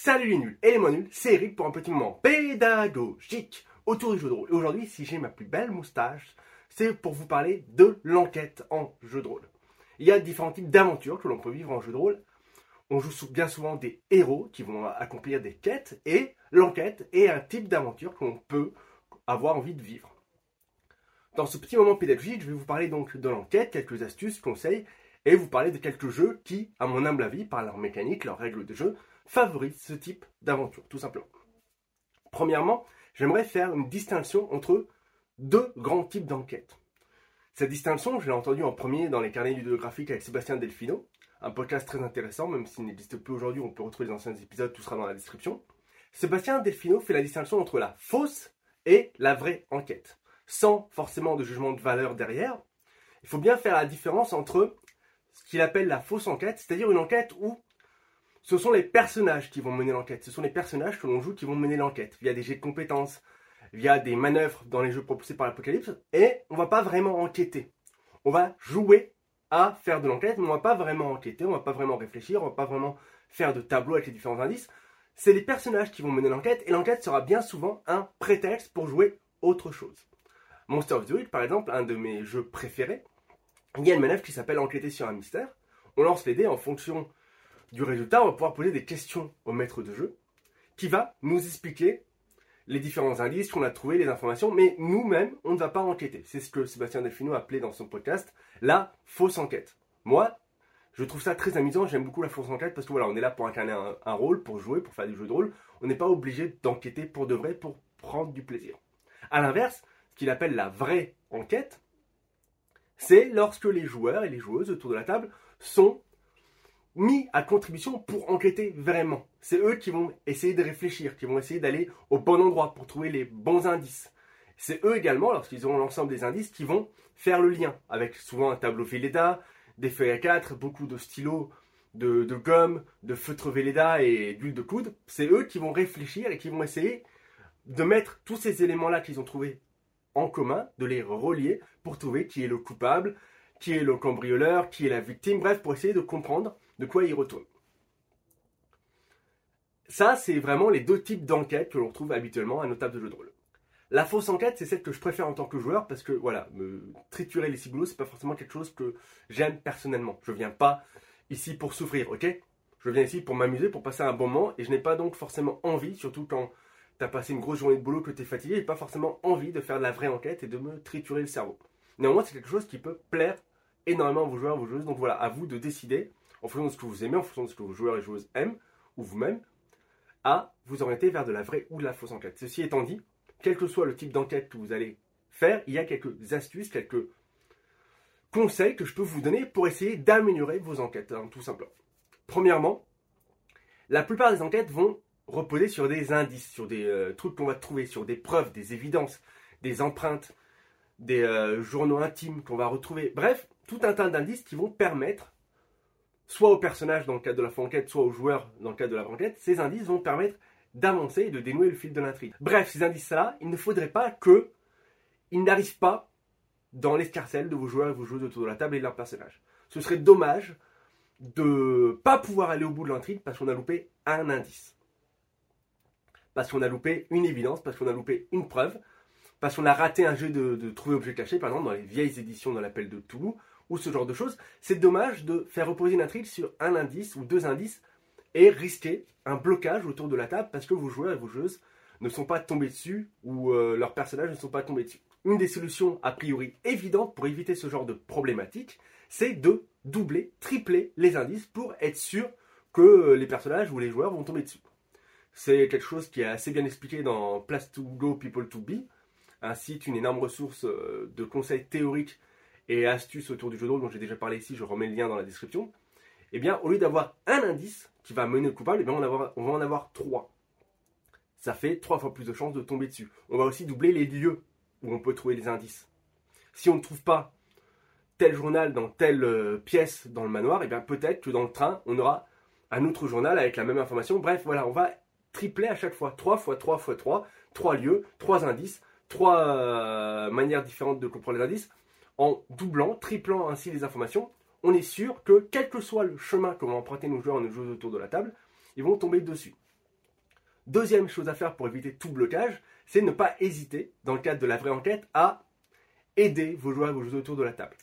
Salut les nuls et les moins nuls, c'est Eric pour un petit moment pédagogique autour du jeu de rôle. Aujourd'hui, si j'ai ma plus belle moustache, c'est pour vous parler de l'enquête en jeu de rôle. Il y a différents types d'aventures que l'on peut vivre en jeu de rôle. On joue bien souvent des héros qui vont accomplir des quêtes et l'enquête est un type d'aventure que l'on peut avoir envie de vivre. Dans ce petit moment pédagogique, je vais vous parler donc de l'enquête, quelques astuces, conseils et vous parler de quelques jeux qui, à mon humble avis, par leur mécanique, leurs règles de jeu, favorisent ce type d'aventure, tout simplement. Premièrement, j'aimerais faire une distinction entre deux grands types d'enquêtes. Cette distinction, je l'ai entendue en premier dans les carnets ludographiques avec Sébastien Delfino, un podcast très intéressant, même s'il n'existe plus aujourd'hui, on peut retrouver les anciens épisodes, tout sera dans la description. Sébastien Delfino fait la distinction entre la fausse et la vraie enquête, sans forcément de jugement de valeur derrière. Il faut bien faire la différence entre ce qu'il appelle la fausse enquête, c'est-à-dire une enquête où ce sont les personnages qui vont mener l'enquête. Ce sont les personnages que l'on joue qui vont mener l'enquête via des jets de compétences, via des manœuvres dans les jeux propulsés par l'Apocalypse. Et on va pas vraiment enquêter. On va jouer à faire de l'enquête, mais on va pas vraiment enquêter, on va pas vraiment réfléchir, on va pas vraiment faire de tableau avec les différents indices. C'est les personnages qui vont mener l'enquête et l'enquête sera bien souvent un prétexte pour jouer autre chose. Monster of the Week, par exemple, un de mes jeux préférés, il y a une manœuvre qui s'appelle enquêter sur un mystère. On lance les dés en fonction du résultat, on va pouvoir poser des questions au maître de jeu qui va nous expliquer les différents indices qu'on a trouvés, les informations, mais nous-mêmes, on ne va pas enquêter. C'est ce que Sébastien Delfino a appelé dans son podcast la fausse enquête. Moi, je trouve ça très amusant, j'aime beaucoup la fausse enquête parce que voilà, on est là pour incarner un, un rôle, pour jouer, pour faire du jeu de rôle. On n'est pas obligé d'enquêter pour de vrai, pour prendre du plaisir. A l'inverse, ce qu'il appelle la vraie enquête, c'est lorsque les joueurs et les joueuses autour de la table sont mis à contribution pour enquêter vraiment. C'est eux qui vont essayer de réfléchir, qui vont essayer d'aller au bon endroit pour trouver les bons indices. C'est eux également, lorsqu'ils auront l'ensemble des indices, qui vont faire le lien avec souvent un tableau Velleda, des feuilles à 4, beaucoup de stylos, de, de gomme, de feutre Velleda et d'huile de coude. C'est eux qui vont réfléchir et qui vont essayer de mettre tous ces éléments-là qu'ils ont trouvés en commun, de les relier pour trouver qui est le coupable, qui est le cambrioleur, qui est la victime, bref, pour essayer de comprendre de quoi il retourne. Ça, c'est vraiment les deux types d'enquêtes que l'on retrouve habituellement à nos tables de jeu de rôle. La fausse enquête, c'est celle que je préfère en tant que joueur parce que, voilà, me triturer les ciboulots, c'est pas forcément quelque chose que j'aime personnellement. Je viens pas ici pour souffrir, ok? Je viens ici pour m'amuser, pour passer un bon moment et je n'ai pas donc forcément envie, surtout quand tu as passé une grosse journée de boulot, que tu es fatigué, j'ai pas forcément envie de faire de la vraie enquête et de me triturer le cerveau. Néanmoins, c'est quelque chose qui peut plaire énormément à vos joueurs, à vos joueuses. Donc voilà, à vous de décider, en fonction de ce que vous aimez, en fonction de ce que vos joueurs et joueuses aiment, ou vous-même, à vous orienter vers de la vraie ou de la fausse enquête. Ceci étant dit, quel que soit le type d'enquête que vous allez faire, il y a quelques astuces, quelques conseils que je peux vous donner pour essayer d'améliorer vos enquêtes, hein, tout simplement. Premièrement, la plupart des enquêtes vont reposer sur des indices, sur des euh, trucs qu'on va trouver, sur des preuves, des évidences, des empreintes, des euh, journaux intimes qu'on va retrouver. Bref, tout un tas d'indices qui vont permettre, soit au personnage dans le cadre de la enquête, soit aux joueurs dans le cadre de la enquête, ces indices vont permettre d'avancer et de dénouer le fil de l'intrigue. Bref, ces indices-là, il ne faudrait pas que ils n'arrivent pas dans l'escarcelle de vos joueurs et vos joueuses autour de la table et de leur personnage. Ce serait dommage de pas pouvoir aller au bout de l'intrigue parce qu'on a loupé un indice. Parce qu'on a loupé une évidence, parce qu'on a loupé une preuve, parce qu'on a raté un jeu de, trouver objet caché, par exemple dans les vieilles éditions de l'appel de Toulouse, ou ce genre de choses. C'est dommage de faire reposer une intrigue sur un indice ou deux indices et risquer un blocage autour de la table parce que vos joueurs et vos joueuses ne sont pas tombés dessus ou euh, leurs personnages ne sont pas tombés dessus. Une des solutions a priori évidentes pour éviter ce genre de problématique, c'est de doubler, tripler les indices pour être sûr que les personnages ou les joueurs vont tomber dessus. C'est quelque chose qui est assez bien expliqué dans Place to Go, People to Be, un site, une énorme ressource euh, de conseils théoriques et astuces autour du jeu de rôle dont j'ai déjà parlé ici, je remets le lien dans la description. Eh bien, au lieu d'avoir un indice qui va mener le coupable, eh bien, on, va en avoir trois. Ça fait trois fois plus de chances de tomber dessus. On va aussi doubler les lieux où on peut trouver les indices. Si on ne trouve pas tel journal dans telle euh, pièce dans le manoir, eh bien peut-être que dans le train, on aura un autre journal avec la même information. Bref, voilà, on va tripler à chaque fois. Trois fois trois fois trois, trois lieux, trois indices trois euh, manières différentes de comprendre les indices, en doublant, triplant ainsi les informations, on est sûr que quel que soit le chemin que vont emprunter nos joueurs et nos joueurs autour de la table, ils vont tomber dessus. Deuxième chose à faire pour éviter tout blocage, c'est ne pas hésiter, dans le cadre de la vraie enquête, à aider vos joueurs et vos joueurs autour de la table.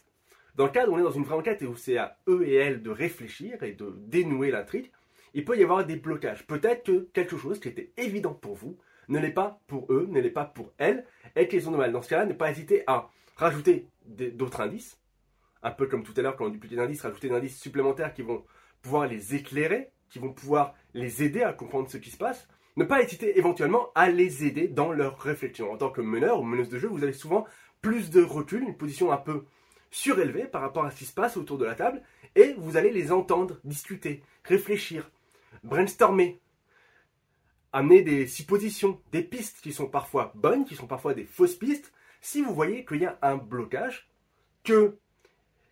Dans le cadre où on est dans une vraie enquête et où c'est à eux et elles de réfléchir et de dénouer l'intrigue, il peut y avoir des blocages. Peut-être que quelque chose qui était évident pour vous ne l'est pas pour eux, ne l'est pas pour elles, et qu'ils ont de mal. Dans ce cas-là, ne pas hésiter à rajouter d'autres indices, un peu comme tout à l'heure quand on dupliquait d'indices, rajouter des indices supplémentaires qui vont pouvoir les éclairer, qui vont pouvoir les aider à comprendre ce qui se passe. Ne pas hésiter éventuellement à les aider dans leur réflexion. En tant que meneur ou meneuse de jeu, vous avez souvent plus de recul, une position un peu surélevée par rapport à ce qui se passe autour de la table, et vous allez les entendre discuter, réfléchir, brainstormer, amener des suppositions, des pistes qui sont parfois bonnes, qui sont parfois des fausses pistes, si vous voyez qu'il y a un blocage, que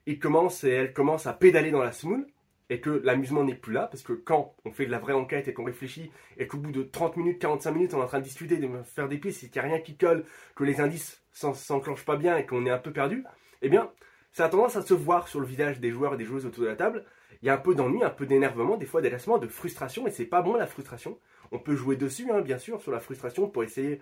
il commence et elle commence à pédaler dans la semoule, et que l'amusement n'est plus là, parce que quand on fait de la vraie enquête et qu'on réfléchit, et qu'au bout de 30 minutes, 45 minutes, on est en train de discuter, de faire des pistes, et qu'il n'y a rien qui colle, que les indices s'enclenchent pas bien et qu'on est un peu perdu, eh bien, ça a tendance à se voir sur le visage des joueurs et des joueuses autour de la table. Il y a un peu d'ennui, un peu d'énervement, des fois d'agacement, de frustration, et c'est pas bon la frustration. On peut jouer dessus, hein, bien sûr, sur la frustration pour essayer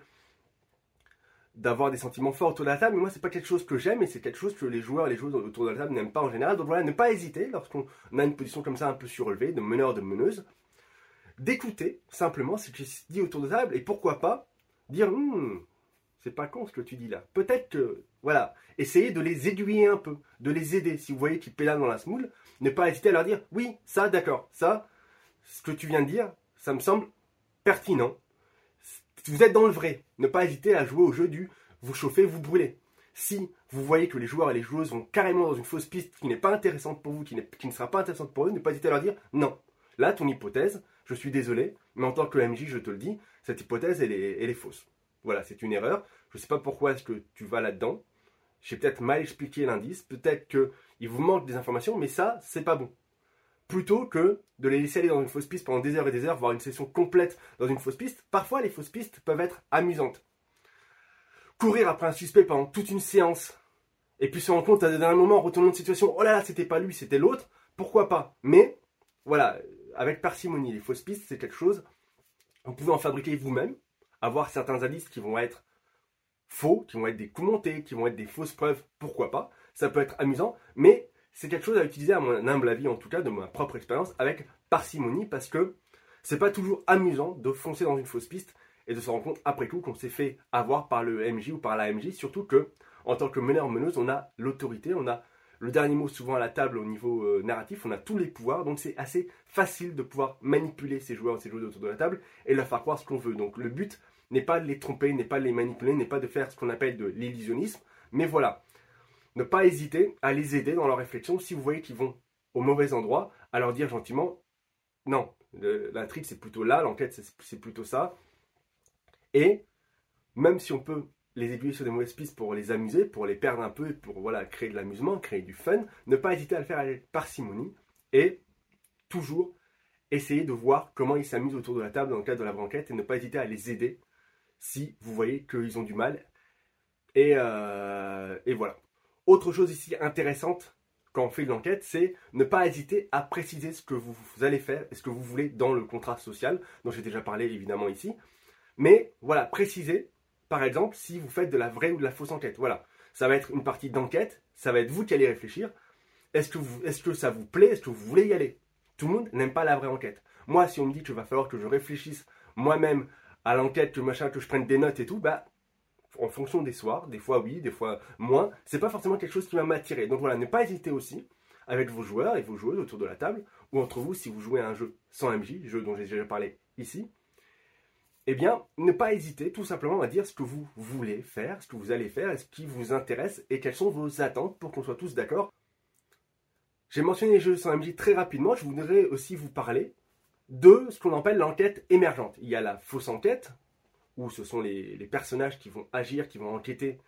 d'avoir des sentiments forts autour de la table, mais moi c'est pas quelque chose que j'aime et c'est quelque chose que les joueurs et les joueuses autour de la table n'aiment pas en général. Donc voilà, ne pas hésiter lorsqu'on a une position comme ça un peu surélevée, de meneur, de meneuse, d'écouter simplement ce qui se dit autour de la table et pourquoi pas dire hum, c'est pas con ce que tu dis là. Peut-être que voilà, essayez de les aiguiller un peu, de les aider. Si vous voyez qu'ils pédalent dans la smoule, ne pas hésiter à leur dire oui, ça d'accord, ça, ce que tu viens de dire, ça me semble pertinent. Vous êtes dans le vrai. Ne pas hésiter à jouer au jeu du vous chauffez, vous brûlez. Si vous voyez que les joueurs et les joueuses vont carrément dans une fausse piste qui n'est pas intéressante pour vous, qui, ne sera pas intéressante pour eux, ne pas hésiter à leur dire non. Là, ton hypothèse, je suis désolé, mais en tant que MJ, je te le dis, cette hypothèse, est, elle est fausse. Voilà, c'est une erreur. Je ne sais pas pourquoi est-ce que tu vas là-dedans. J'ai peut-être mal expliqué l'indice, peut-être qu'il vous manque des informations, mais ça, c'est pas bon plutôt que de les laisser aller dans une fausse piste pendant des heures et des heures, voire une session complète dans une fausse piste. Parfois, les fausses pistes peuvent être amusantes. Courir après un suspect pendant toute une séance, et puis se rendre compte à un moment, retourner de situation, oh là là, c'était pas lui, c'était l'autre, pourquoi pas? Mais, voilà, avec parcimonie, les fausses pistes, c'est quelque chose, vous pouvez en fabriquer vous-même, avoir certains indices qui vont être faux, qui vont être des coups montés, qui vont être des fausses preuves, pourquoi pas. Ça peut être amusant, mais c'est quelque chose à utiliser, à mon humble avis en tout cas, de ma propre expérience, avec parcimonie, parce que c'est pas toujours amusant de foncer dans une fausse piste et de se rendre compte après coup qu'on s'est fait avoir par le MJ ou par la MJ, surtout que en tant que meneur meneuse, on a l'autorité, on a le dernier mot souvent à la table au niveau euh, narratif, on a tous les pouvoirs, donc c'est assez facile de pouvoir manipuler ces joueurs et ces joueuses autour de la table et leur faire croire ce qu'on veut. Donc le but n'est pas de les tromper, n'est pas de les manipuler, n'est pas de faire ce qu'on appelle de l'illusionnisme, mais voilà, ne pas hésiter à les aider dans leur réflexion si vous voyez qu'ils vont au mauvais endroit, à leur dire gentiment non, l'intrigue c'est plutôt là, l'enquête c'est plutôt ça. Et même si on peut les aiguiller sur des mauvaises pistes pour les amuser, pour les perdre un peu, pour voilà, créer de l'amusement, créer du fun, ne pas hésiter à le faire avec parcimonie et toujours essayer de voir comment ils s'amusent autour de la table dans le cadre de la banquette et ne pas hésiter à les aider si vous voyez qu'ils ont du mal. Et, euh, et voilà. Autre chose ici intéressante quand on fait une enquête, c'est ne pas hésiter à préciser ce que vous, allez faire et ce que vous voulez dans le contrat social, dont j'ai déjà parlé évidemment ici. Mais voilà, préciser, par exemple, si vous faites de la vraie ou de la fausse enquête. Voilà, ça va être une partie d'enquête, ça va être vous qui allez réfléchir. Est-ce que, est que ça vous plaît? Est-ce que vous voulez y aller? Tout le monde n'aime pas la vraie enquête. Moi, si on me dit qu'il va falloir que je réfléchisse moi-même à l'enquête, que machin, que je prenne des notes et tout, bah en fonction des soirs, des fois oui, des fois moins, c'est pas forcément quelque chose qui va m'attirer. Donc voilà, ne pas hésiter aussi avec vos joueurs et vos joueuses autour de la table, ou entre vous si vous jouez à un jeu sans MJ, jeu dont j'ai déjà parlé ici, eh bien, ne pas hésiter tout simplement à dire ce que vous voulez faire, ce que vous allez faire, ce qui vous intéresse, et quelles sont vos attentes pour qu'on soit tous d'accord. J'ai mentionné les jeux sans MJ très rapidement, je voudrais aussi vous parler de ce qu'on appelle l'enquête émergente. Il y a la fausse enquête, où ce sont les, personnages qui vont agir, qui vont enquêter,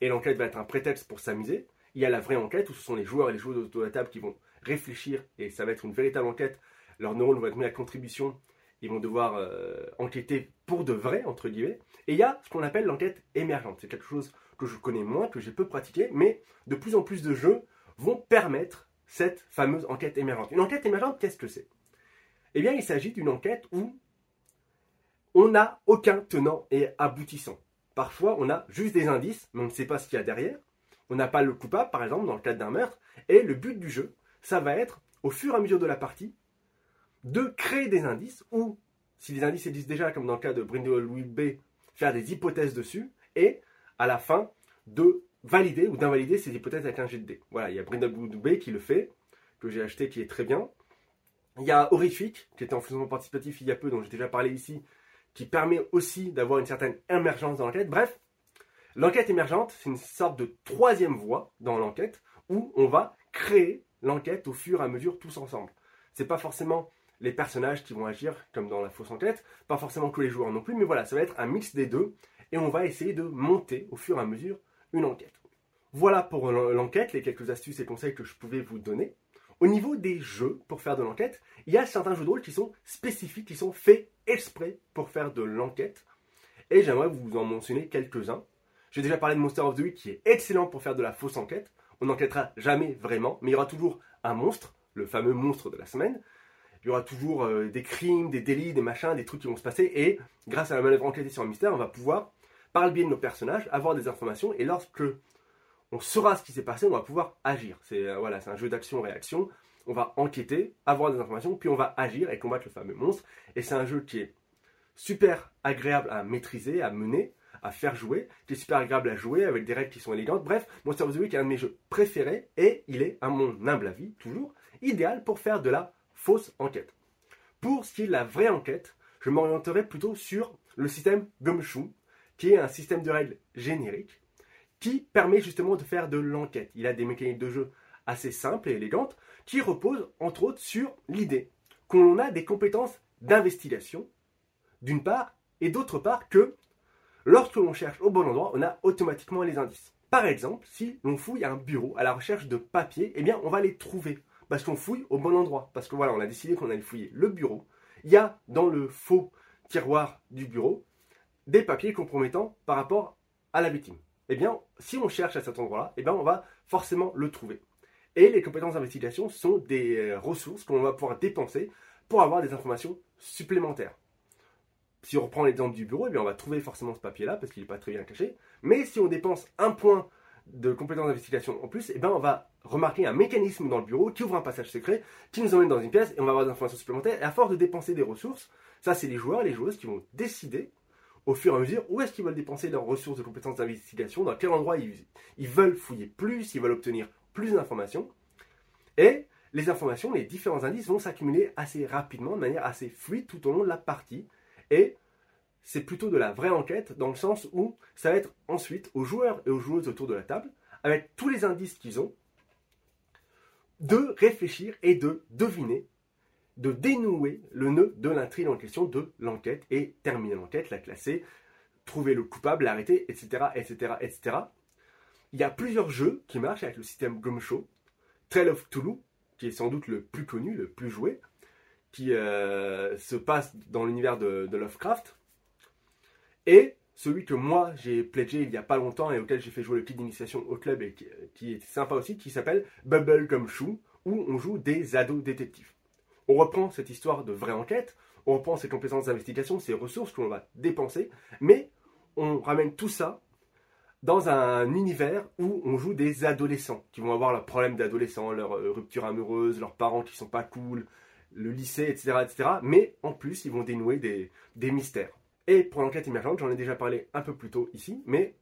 et l'enquête va être un prétexte pour s'amuser. Il y a la vraie enquête, où ce sont les joueurs et les joueuses autour de la table qui vont réfléchir, et ça va être une véritable enquête. Leurs neurones vont être mis à contribution, ils vont devoir euh, enquêter pour de vrai, entre guillemets. Et il y a ce qu'on appelle l'enquête émergente. C'est quelque chose que je connais moins, que j'ai peu pratiqué, mais de plus en plus de jeux vont permettre cette fameuse enquête émergente. Une enquête émergente, qu'est-ce que c'est? Eh bien, il s'agit d'une enquête où on n'a aucun tenant et aboutissant. Parfois, on a juste des indices, mais on ne sait pas ce qu'il y a derrière. On n'a pas le coupable, par exemple, dans le cadre d'un meurtre. Et le but du jeu, ça va être, au fur et à mesure de la partie, de créer des indices, ou, si les indices existent déjà, comme dans le cas de Brindlewood B, faire des hypothèses dessus, et, à la fin, de valider ou d'invalider ces hypothèses avec un jet de dés. Voilà, il y a Brindlewood B qui le fait, que j'ai acheté, qui est très bien. Il y a Horrific, qui était en fonctionnement participatif il y a peu, dont j'ai déjà parlé ici, qui permet aussi d'avoir une certaine émergence dans l'enquête. Bref, l'enquête émergente, c'est une sorte de troisième voie dans l'enquête où on va créer l'enquête au fur et à mesure tous ensemble. C'est pas forcément les personnages qui vont agir comme dans la fausse enquête, pas forcément que les joueurs non plus, mais voilà, ça va être un mix des deux et on va essayer de monter au fur et à mesure une enquête. Voilà pour l'enquête, les quelques astuces et conseils que je pouvais vous donner. Au niveau des jeux pour faire de l'enquête, il y a certains jeux de rôle qui sont spécifiques, qui sont faits exprès pour faire de l'enquête. Et j'aimerais vous en mentionner quelques-uns. J'ai déjà parlé de Monster of the Week qui est excellent pour faire de la fausse enquête. On n'enquêtera jamais vraiment, mais il y aura toujours un monstre, le fameux monstre de la semaine. Il y aura toujours euh, des crimes, des délits, des machins, des trucs qui vont se passer. Et grâce à la manœuvre enquêtée sur un mystère, on va pouvoir, par le biais de nos personnages, avoir des informations. Et lorsque on saura ce qui s'est passé, on va pouvoir agir. C'est euh, voilà, c'est un jeu d'action-réaction. On va enquêter, avoir des informations, puis on va agir et combattre le fameux monstre. Et c'est un jeu qui est super agréable à maîtriser, à mener, à faire jouer, qui est super agréable à jouer avec des règles qui sont élégantes. Bref, Monster of the Week est un de mes jeux préférés et il est, à mon humble avis, toujours idéal pour faire de la fausse enquête. Pour ce qui est de la vraie enquête, je m'orienterai plutôt sur le système Gumshoe, qui est un système de règles générique qui permet justement de faire de l'enquête. Il a des mécaniques de jeu assez simples et élégantes qui reposent entre autres sur l'idée qu'on a des compétences d'investigation, d'une part, et d'autre part que lorsque l'on cherche au bon endroit, on a automatiquement les indices. Par exemple, si l'on fouille un bureau à la recherche de papiers, eh bien on va les trouver parce qu'on fouille au bon endroit. Parce que voilà, on a décidé qu'on allait fouiller le bureau. Il y a dans le faux tiroir du bureau des papiers compromettants par rapport à la victime eh bien, si on cherche à cet endroit-là, eh bien, on va forcément le trouver. Et les compétences d'investigation sont des euh, ressources qu'on va pouvoir dépenser pour avoir des informations supplémentaires. Si on reprend l'exemple du bureau, eh bien, on va trouver forcément ce papier-là parce qu'il n'est pas très bien caché. Mais si on dépense un point de compétences d'investigation en plus, eh bien, on va remarquer un mécanisme dans le bureau qui ouvre un passage secret, qui nous emmène dans une pièce et on va avoir des informations supplémentaires. Et à force de dépenser des ressources, ça c'est les joueurs et les joueuses qui vont décider au fur et à mesure où est-ce qu'ils veulent dépenser leurs ressources de compétences d'investigation, dans quel endroit ils, ils veulent fouiller plus, ils veulent obtenir plus d'informations. Et les informations, les différents indices vont s'accumuler assez rapidement, de manière assez fluide tout au long de la partie. Et c'est plutôt de la vraie enquête dans le sens où ça va être ensuite aux joueurs et aux joueuses autour de la table, avec tous les indices qu'ils ont, de réfléchir et de deviner de dénouer le nœud de l'intrigue en question de l'enquête et terminer l'enquête, la classer, trouver le coupable, l'arrêter, etc., etc., etc. Il y a plusieurs jeux qui marchent avec le système Gumshoe. Trail of Toulouse, qui est sans doute le plus connu, le plus joué, qui euh, se passe dans l'univers de, Lovecraft. Et celui que moi j'ai pledgé il n'y a pas longtemps et auquel j'ai fait jouer le kit d'initiation au club et qui, qui est sympa aussi, qui s'appelle Bubble Gumshoe, où on joue des ados détectives on reprend cette histoire de vraie enquête, on reprend ces compétences d'investigation, ces ressources qu'on va dépenser, mais on ramène tout ça dans un univers où on joue des adolescents qui vont avoir leurs problèmes d'adolescents, leur euh, rupture amoureuse, leurs parents qui sont pas cool, le lycée, etc., etc. Mais en plus, ils vont dénouer des, des mystères. Et pour l'enquête émergente, j'en ai déjà parlé un peu plus tôt ici, mais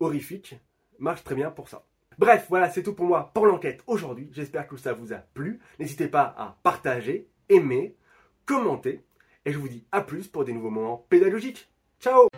horrifique marche très bien pour ça. Bref, voilà, c'est tout pour moi pour l'enquête aujourd'hui. J'espère que ça vous a plu. N'hésitez pas à partager, aimer, commenter. Et je vous dis à plus pour des nouveaux moments pédagogiques. Ciao